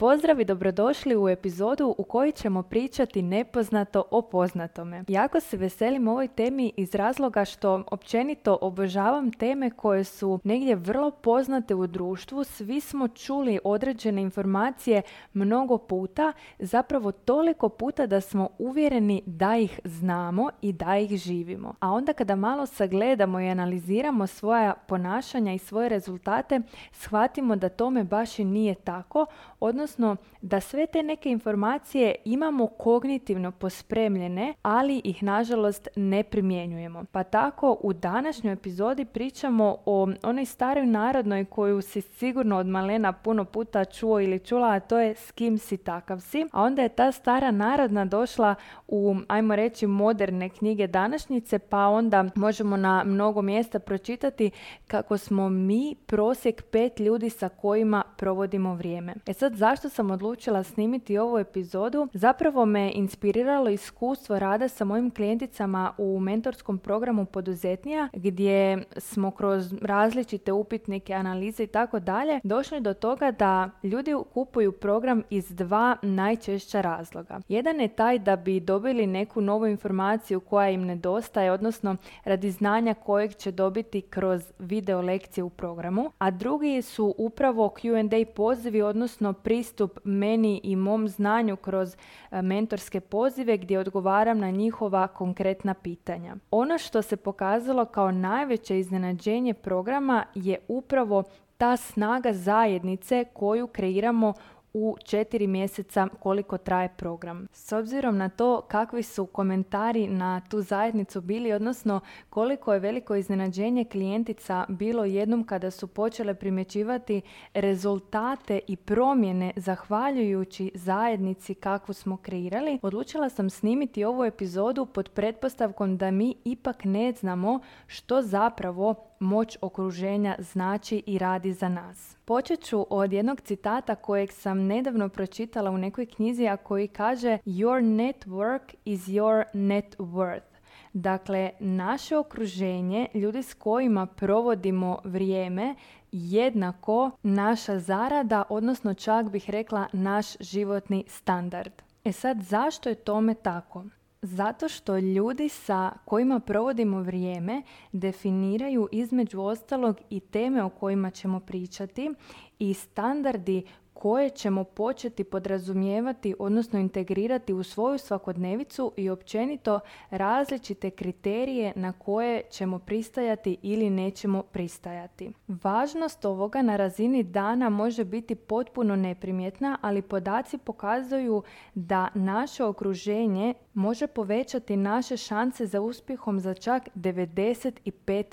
Pozdrav i dobrodošli u epizodu u kojoj ćemo pričati nepoznato o poznatome. Jako se veselim ovoj temi iz razloga što općenito obožavam teme koje su negdje vrlo poznate u društvu. Svi smo čuli određene informacije mnogo puta, zapravo toliko puta da smo uvjereni da ih znamo i da ih živimo. A onda kada malo sagledamo i analiziramo svoja ponašanja i svoje rezultate, shvatimo da tome baš i nije tako, odnosno odnosno da sve te neke informacije imamo kognitivno pospremljene, ali ih nažalost ne primjenjujemo. Pa tako u današnjoj epizodi pričamo o onoj staroj narodnoj koju si sigurno od malena puno puta čuo ili čula, a to je s kim si takav si. A onda je ta stara narodna došla u, ajmo reći, moderne knjige današnjice, pa onda možemo na mnogo mjesta pročitati kako smo mi prosjek pet ljudi sa kojima provodimo vrijeme. E sad, zašto zašto sam odlučila snimiti ovu epizodu? Zapravo me inspiriralo iskustvo rada sa mojim klijenticama u mentorskom programu Poduzetnija gdje smo kroz različite upitnike, analize i tako dalje došli do toga da ljudi kupuju program iz dva najčešća razloga. Jedan je taj da bi dobili neku novu informaciju koja im nedostaje, odnosno radi znanja kojeg će dobiti kroz video lekcije u programu, a drugi su upravo Q&A pozivi, odnosno pristup pristup meni i mom znanju kroz e, mentorske pozive gdje odgovaram na njihova konkretna pitanja. Ono što se pokazalo kao najveće iznenađenje programa je upravo ta snaga zajednice koju kreiramo u četiri mjeseca koliko traje program. S obzirom na to kakvi su komentari na tu zajednicu bili, odnosno koliko je veliko iznenađenje klijentica bilo jednom kada su počele primjećivati rezultate i promjene zahvaljujući zajednici kakvu smo kreirali, odlučila sam snimiti ovu epizodu pod pretpostavkom da mi ipak ne znamo što zapravo moć okruženja znači i radi za nas. Počet ću od jednog citata kojeg sam nedavno pročitala u nekoj knjizi, a koji kaže Your network is your net worth. Dakle, naše okruženje, ljudi s kojima provodimo vrijeme, jednako naša zarada, odnosno čak bih rekla naš životni standard. E sad, zašto je tome tako? Zato što ljudi sa kojima provodimo vrijeme definiraju između ostalog i teme o kojima ćemo pričati i standardi koje ćemo početi podrazumijevati, odnosno integrirati u svoju svakodnevicu i općenito različite kriterije na koje ćemo pristajati ili nećemo pristajati. Važnost ovoga na razini dana može biti potpuno neprimjetna, ali podaci pokazuju da naše okruženje može povećati naše šanse za uspjehom za čak 95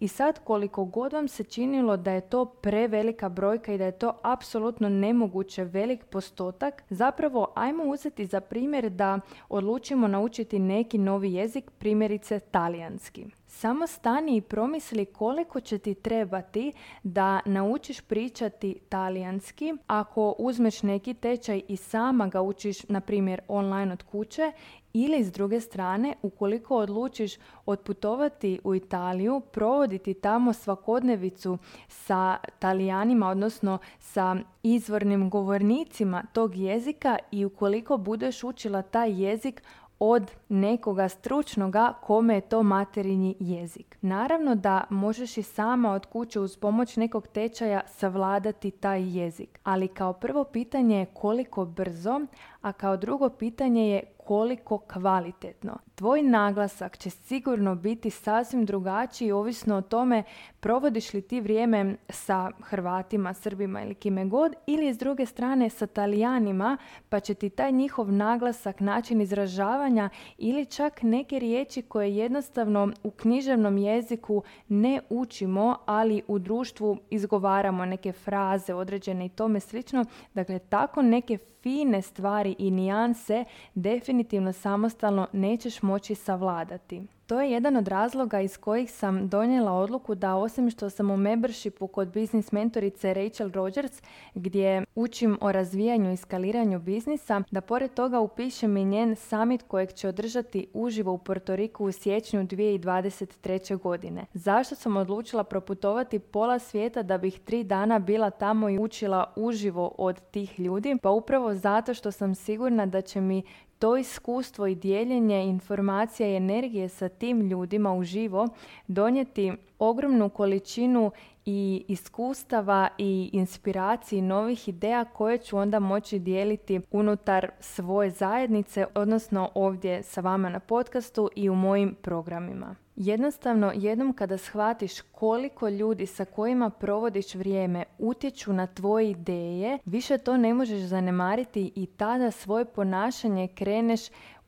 i sad koliko god vam se činilo da je to prevelika brojka i da je to apsolutno nemoguće velik postotak, zapravo ajmo uzeti za primjer da odlučimo naučiti neki novi jezik, primjerice talijanski. Samo stani i promisli koliko će ti trebati da naučiš pričati talijanski ako uzmeš neki tečaj i sama ga učiš, na primjer, online od kuće ili s druge strane, ukoliko odlučiš otputovati u Italiju, provoditi tamo svakodnevicu sa talijanima, odnosno sa izvornim govornicima tog jezika i ukoliko budeš učila taj jezik od nekoga stručnoga kome je to materinji jezik. Naravno da možeš i sama od kuće uz pomoć nekog tečaja savladati taj jezik, ali kao prvo pitanje je koliko brzo, a kao drugo pitanje je koliko kvalitetno. Tvoj naglasak će sigurno biti sasvim drugačiji ovisno o tome provodiš li ti vrijeme sa Hrvatima, Srbima ili kime god ili s druge strane sa Talijanima pa će ti taj njihov naglasak, način izražavanja ili čak neke riječi koje jednostavno u književnom jeziku ne učimo, ali u društvu izgovaramo neke fraze određene i tome slično. Dakle, tako neke fine stvari i nijanse definitivno samostalno nećeš moći savladati. To je jedan od razloga iz kojih sam donijela odluku da osim što sam u membershipu kod biznis mentorice Rachel Rogers gdje učim o razvijanju i skaliranju biznisa, da pored toga upišem i njen summit kojeg će održati uživo u Porto Riku u siječnju 2023. godine. Zašto sam odlučila proputovati pola svijeta da bih tri dana bila tamo i učila uživo od tih ljudi? Pa upravo zato što sam sigurna da će mi to iskustvo i dijeljenje informacija i energije sa tim ljudima uživo donijeti ogromnu količinu i iskustava i inspiraciji novih ideja koje ću onda moći dijeliti unutar svoje zajednice, odnosno ovdje sa vama na podcastu i u mojim programima. Jednostavno, jednom kada shvatiš koliko ljudi sa kojima provodiš vrijeme utječu na tvoje ideje, više to ne možeš zanemariti i tada svoje ponašanje kreneš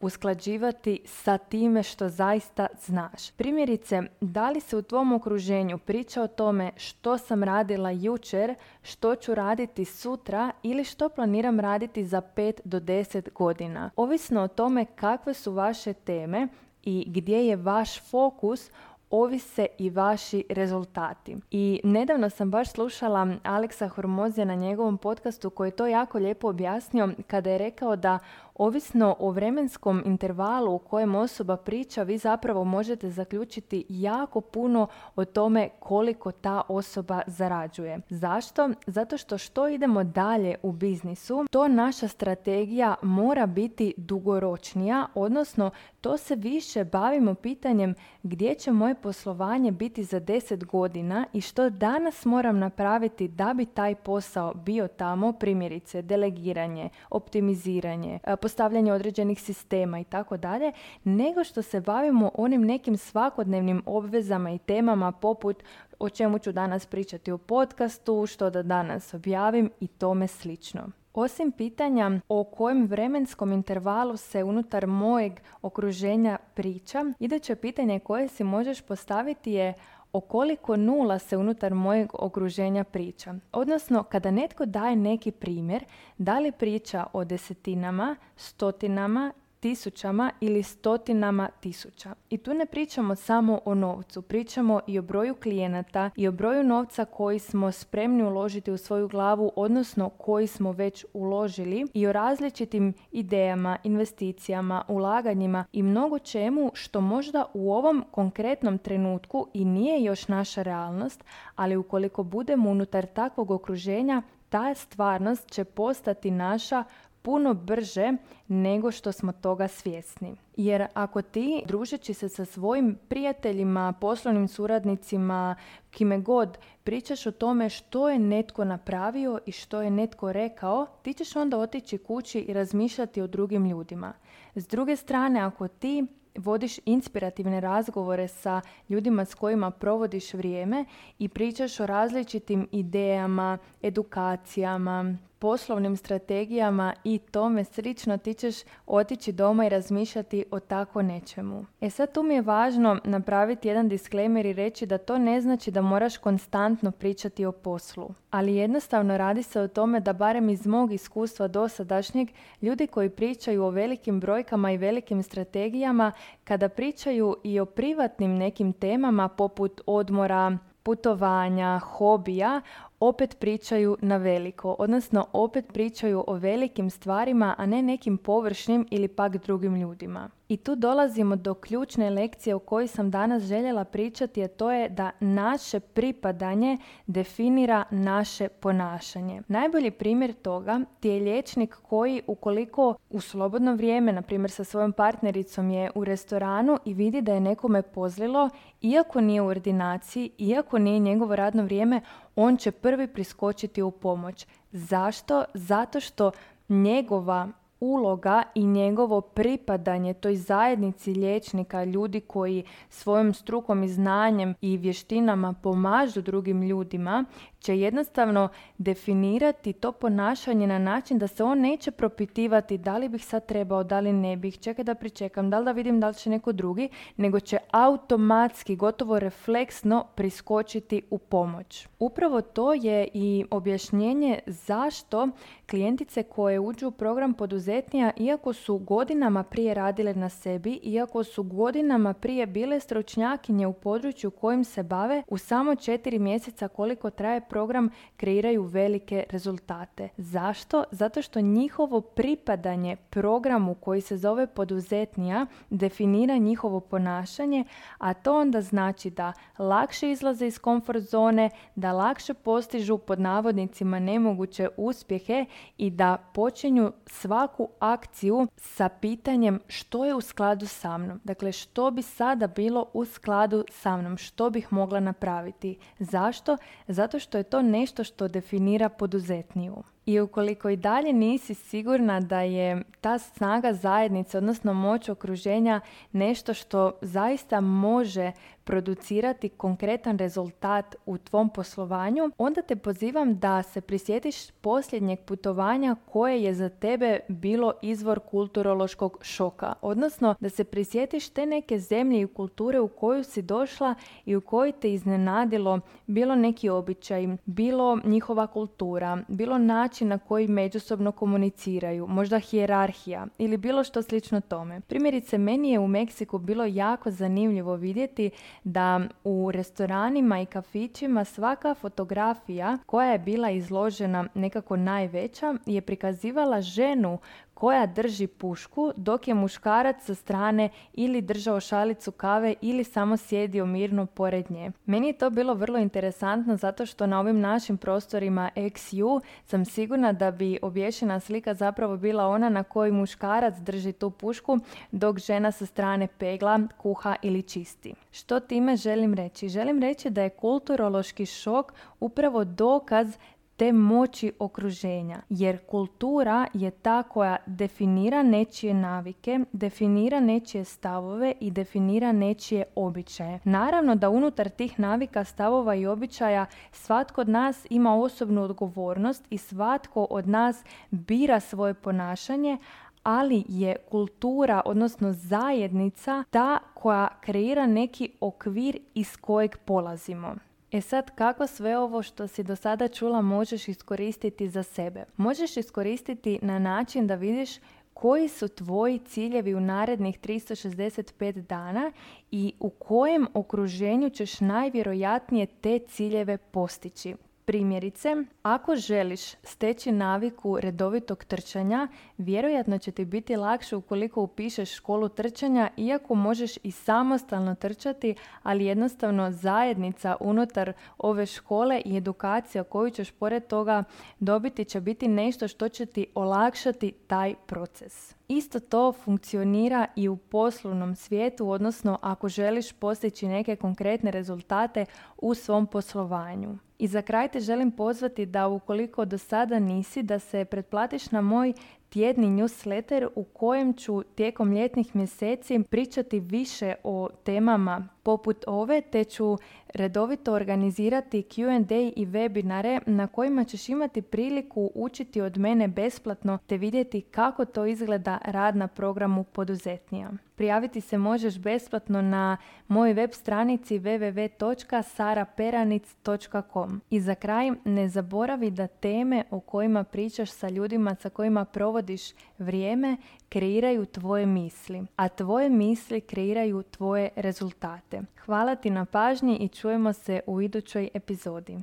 usklađivati sa time što zaista znaš. Primjerice, da li se u tvom okruženju priča o tome što sam radila jučer, što ću raditi sutra ili što planiram raditi za 5 do 10 godina. Ovisno o tome kakve su vaše teme, i gdje je vaš fokus ovise i vaši rezultati. I nedavno sam baš slušala Aleksa Hormozija na njegovom podcastu koji je to jako lijepo objasnio kada je rekao da Ovisno o vremenskom intervalu u kojem osoba priča, vi zapravo možete zaključiti jako puno o tome koliko ta osoba zarađuje. Zašto? Zato što što idemo dalje u biznisu, to naša strategija mora biti dugoročnija, odnosno to se više bavimo pitanjem gdje će moje poslovanje biti za 10 godina i što danas moram napraviti da bi taj posao bio tamo, primjerice delegiranje, optimiziranje, postavljanje određenih sistema i tako dalje, nego što se bavimo onim nekim svakodnevnim obvezama i temama poput o čemu ću danas pričati u podcastu, što da danas objavim i tome slično. Osim pitanja o kojem vremenskom intervalu se unutar mojeg okruženja priča, iduće pitanje koje si možeš postaviti je o koliko nula se unutar mojeg okruženja priča. Odnosno, kada netko daje neki primjer, da li priča o desetinama, stotinama tisućama ili stotinama tisuća. I tu ne pričamo samo o novcu, pričamo i o broju klijenata i o broju novca koji smo spremni uložiti u svoju glavu, odnosno koji smo već uložili i o različitim idejama, investicijama, ulaganjima i mnogo čemu što možda u ovom konkretnom trenutku i nije još naša realnost, ali ukoliko budemo unutar takvog okruženja, ta stvarnost će postati naša puno brže nego što smo toga svjesni. Jer ako ti, družeći se sa svojim prijateljima, poslovnim suradnicima, kime god, pričaš o tome što je netko napravio i što je netko rekao, ti ćeš onda otići kući i razmišljati o drugim ljudima. S druge strane, ako ti vodiš inspirativne razgovore sa ljudima s kojima provodiš vrijeme i pričaš o različitim idejama, edukacijama, poslovnim strategijama i tome slično ti ćeš otići doma i razmišljati o tako nečemu. E sad tu mi je važno napraviti jedan disclaimer i reći da to ne znači da moraš konstantno pričati o poslu. Ali jednostavno radi se o tome da barem iz mog iskustva dosadašnjeg ljudi koji pričaju o velikim brojkama i velikim strategijama kada pričaju i o privatnim nekim temama poput odmora, putovanja, hobija, opet pričaju na veliko, odnosno opet pričaju o velikim stvarima, a ne nekim površnim ili pak drugim ljudima. I tu dolazimo do ključne lekcije o kojoj sam danas željela pričati, a to je da naše pripadanje definira naše ponašanje. Najbolji primjer toga ti je liječnik koji ukoliko u slobodno vrijeme, na primjer sa svojom partnericom je u restoranu i vidi da je nekome pozlilo, iako nije u ordinaciji, iako nije njegovo radno vrijeme, on će prvi priskočiti u pomoć. Zašto? Zato što njegova uloga i njegovo pripadanje toj zajednici liječnika, ljudi koji svojom strukom i znanjem i vještinama pomažu drugim ljudima, će jednostavno definirati to ponašanje na način da se on neće propitivati da li bih sad trebao, da li ne bih, čekaj da pričekam, da li da vidim da li će neko drugi, nego će automatski, gotovo refleksno priskočiti u pomoć. Upravo to je i objašnjenje zašto klijentice koje uđu u program poduzetnija, iako su godinama prije radile na sebi, iako su godinama prije bile stručnjakinje u području kojim se bave, u samo četiri mjeseca koliko traje program kreiraju velike rezultate. Zašto? Zato što njihovo pripadanje programu koji se zove poduzetnija definira njihovo ponašanje, a to onda znači da lakše izlaze iz komfort zone, da lakše postižu pod navodnicima nemoguće uspjehe i da počinju svaku akciju sa pitanjem što je u skladu sa mnom. Dakle, što bi sada bilo u skladu sa mnom, što bih mogla napraviti. Zašto? Zato što je to nešto što definira poduzetniju. I ukoliko i dalje nisi sigurna da je ta snaga zajednice, odnosno moć okruženja nešto što zaista može producirati konkretan rezultat u tvom poslovanju, onda te pozivam da se prisjetiš posljednjeg putovanja koje je za tebe bilo izvor kulturološkog šoka. Odnosno da se prisjetiš te neke zemlje i kulture u koju si došla i u kojoj te iznenadilo bilo neki običaj, bilo njihova kultura, bilo način na koji međusobno komuniciraju, možda hijerarhija ili bilo što slično tome. Primjerice, meni je u Meksiku bilo jako zanimljivo vidjeti da u restoranima i kafićima svaka fotografija koja je bila izložena nekako najveća je prikazivala ženu koja drži pušku dok je muškarac sa strane ili držao šalicu kave ili samo sjedio mirno pored nje. Meni je to bilo vrlo interesantno zato što na ovim našim prostorima XU sam sigurna da bi obješena slika zapravo bila ona na kojoj muškarac drži tu pušku dok žena sa strane pegla, kuha ili čisti. Što time želim reći? Želim reći da je kulturološki šok upravo dokaz te moći okruženja. Jer kultura je ta koja definira nečije navike, definira nečije stavove i definira nečije običaje. Naravno da unutar tih navika, stavova i običaja svatko od nas ima osobnu odgovornost i svatko od nas bira svoje ponašanje, ali je kultura, odnosno zajednica, ta koja kreira neki okvir iz kojeg polazimo. E sad, kako sve ovo što si do sada čula možeš iskoristiti za sebe? Možeš iskoristiti na način da vidiš koji su tvoji ciljevi u narednih 365 dana i u kojem okruženju ćeš najvjerojatnije te ciljeve postići. Primjerice, ako želiš steći naviku redovitog trčanja, vjerojatno će ti biti lakše ukoliko upišeš školu trčanja, iako možeš i samostalno trčati, ali jednostavno zajednica unutar ove škole i edukacija koju ćeš pored toga dobiti će biti nešto što će ti olakšati taj proces. Isto to funkcionira i u poslovnom svijetu, odnosno ako želiš postići neke konkretne rezultate u svom poslovanju. I za kraj te želim pozvati da ukoliko do sada nisi, da se pretplatiš na moj tjedni newsletter u kojem ću tijekom ljetnih mjeseci pričati više o temama poput ove, te ću redovito organizirati Q&A i webinare na kojima ćeš imati priliku učiti od mene besplatno te vidjeti kako to izgleda rad na programu poduzetnija. Prijaviti se možeš besplatno na mojoj web stranici www.saraperanic.com. I za kraj ne zaboravi da teme o kojima pričaš sa ljudima sa kojima provodiš vrijeme kreiraju tvoje misli, a tvoje misli kreiraju tvoje rezultate. Hvala ti na pažnji i čujemo se u idućoj epizodi.